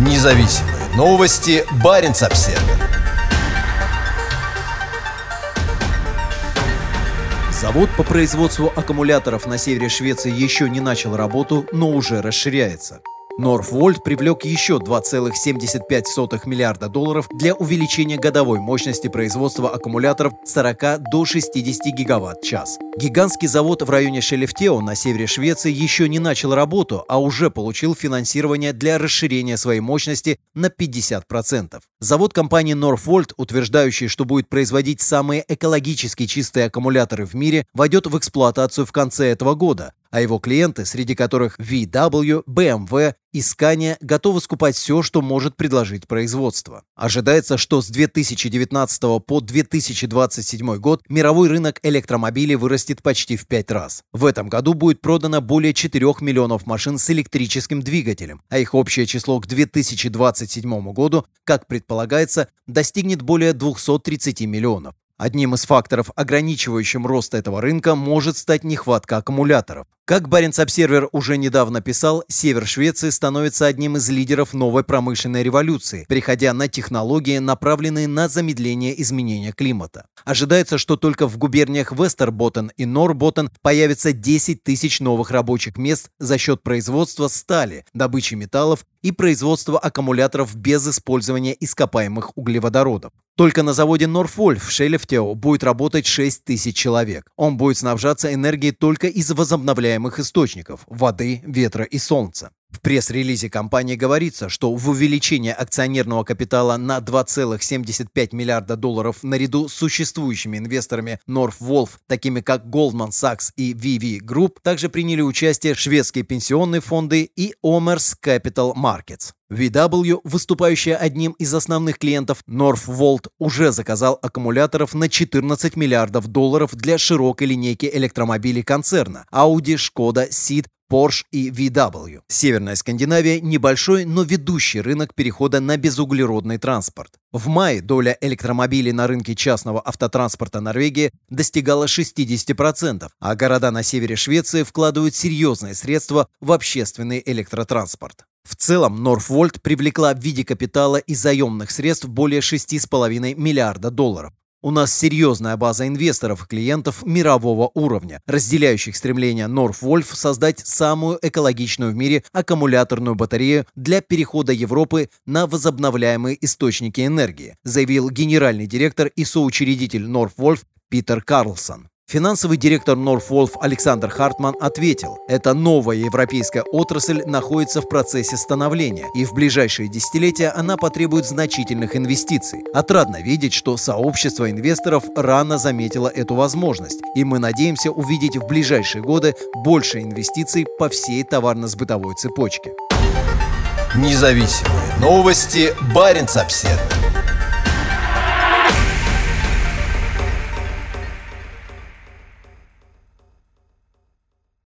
Независимые новости. Барин обсерва Завод по производству аккумуляторов на севере Швеции еще не начал работу, но уже расширяется. Норфвольт привлек еще 2,75 миллиарда долларов для увеличения годовой мощности производства аккумуляторов с 40 до 60 гигаватт-час. Гигантский завод в районе Шелефтео на севере Швеции еще не начал работу, а уже получил финансирование для расширения своей мощности на 50%. Завод компании Northvolt, утверждающий, что будет производить самые экологически чистые аккумуляторы в мире, войдет в эксплуатацию в конце этого года, а его клиенты, среди которых VW, BMW и Scania, готовы скупать все, что может предложить производство. Ожидается, что с 2019 по 2027 год мировой рынок электромобилей вырастет почти в 5 раз. В этом году будет продано более 4 миллионов машин с электрическим двигателем, а их общее число к 2027 году, как предполагается, достигнет более 230 миллионов. Одним из факторов, ограничивающим рост этого рынка, может стать нехватка аккумуляторов. Как Баренц Обсервер уже недавно писал, север Швеции становится одним из лидеров новой промышленной революции, переходя на технологии, направленные на замедление изменения климата. Ожидается, что только в губерниях Вестерботтен и Норботтен появится 10 тысяч новых рабочих мест за счет производства стали, добычи металлов и производства аккумуляторов без использования ископаемых углеводородов. Только на заводе Норфольф в Шелефтео будет работать 6 тысяч человек. Он будет снабжаться энергией только из возобновляемых возобновляемых источников – воды, ветра и солнца. В пресс-релизе компании говорится, что в увеличение акционерного капитала на 2,75 миллиарда долларов наряду с существующими инвесторами Northwolf, такими как Goldman Sachs и VV Group, также приняли участие шведские пенсионные фонды и Omers Capital Markets. VW, выступающая одним из основных клиентов Northvolt, уже заказал аккумуляторов на 14 миллиардов долларов для широкой линейки электромобилей концерна Audi, Skoda, Seat, Porsche и VW. Северная Скандинавия – небольшой, но ведущий рынок перехода на безуглеродный транспорт. В мае доля электромобилей на рынке частного автотранспорта Норвегии достигала 60%, а города на севере Швеции вкладывают серьезные средства в общественный электротранспорт. В целом, Норфвольт привлекла в виде капитала и заемных средств более 6,5 миллиарда долларов. У нас серьезная база инвесторов и клиентов мирового уровня, разделяющих стремление Northwolf создать самую экологичную в мире аккумуляторную батарею для перехода Европы на возобновляемые источники энергии, заявил генеральный директор и соучредитель Northwolf Питер Карлсон. Финансовый директор Northwolf Александр Хартман ответил, эта новая европейская отрасль находится в процессе становления, и в ближайшие десятилетия она потребует значительных инвестиций. Отрадно видеть, что сообщество инвесторов рано заметило эту возможность, и мы надеемся увидеть в ближайшие годы больше инвестиций по всей товарно-сбытовой цепочке. Независимые новости. Барин обседный.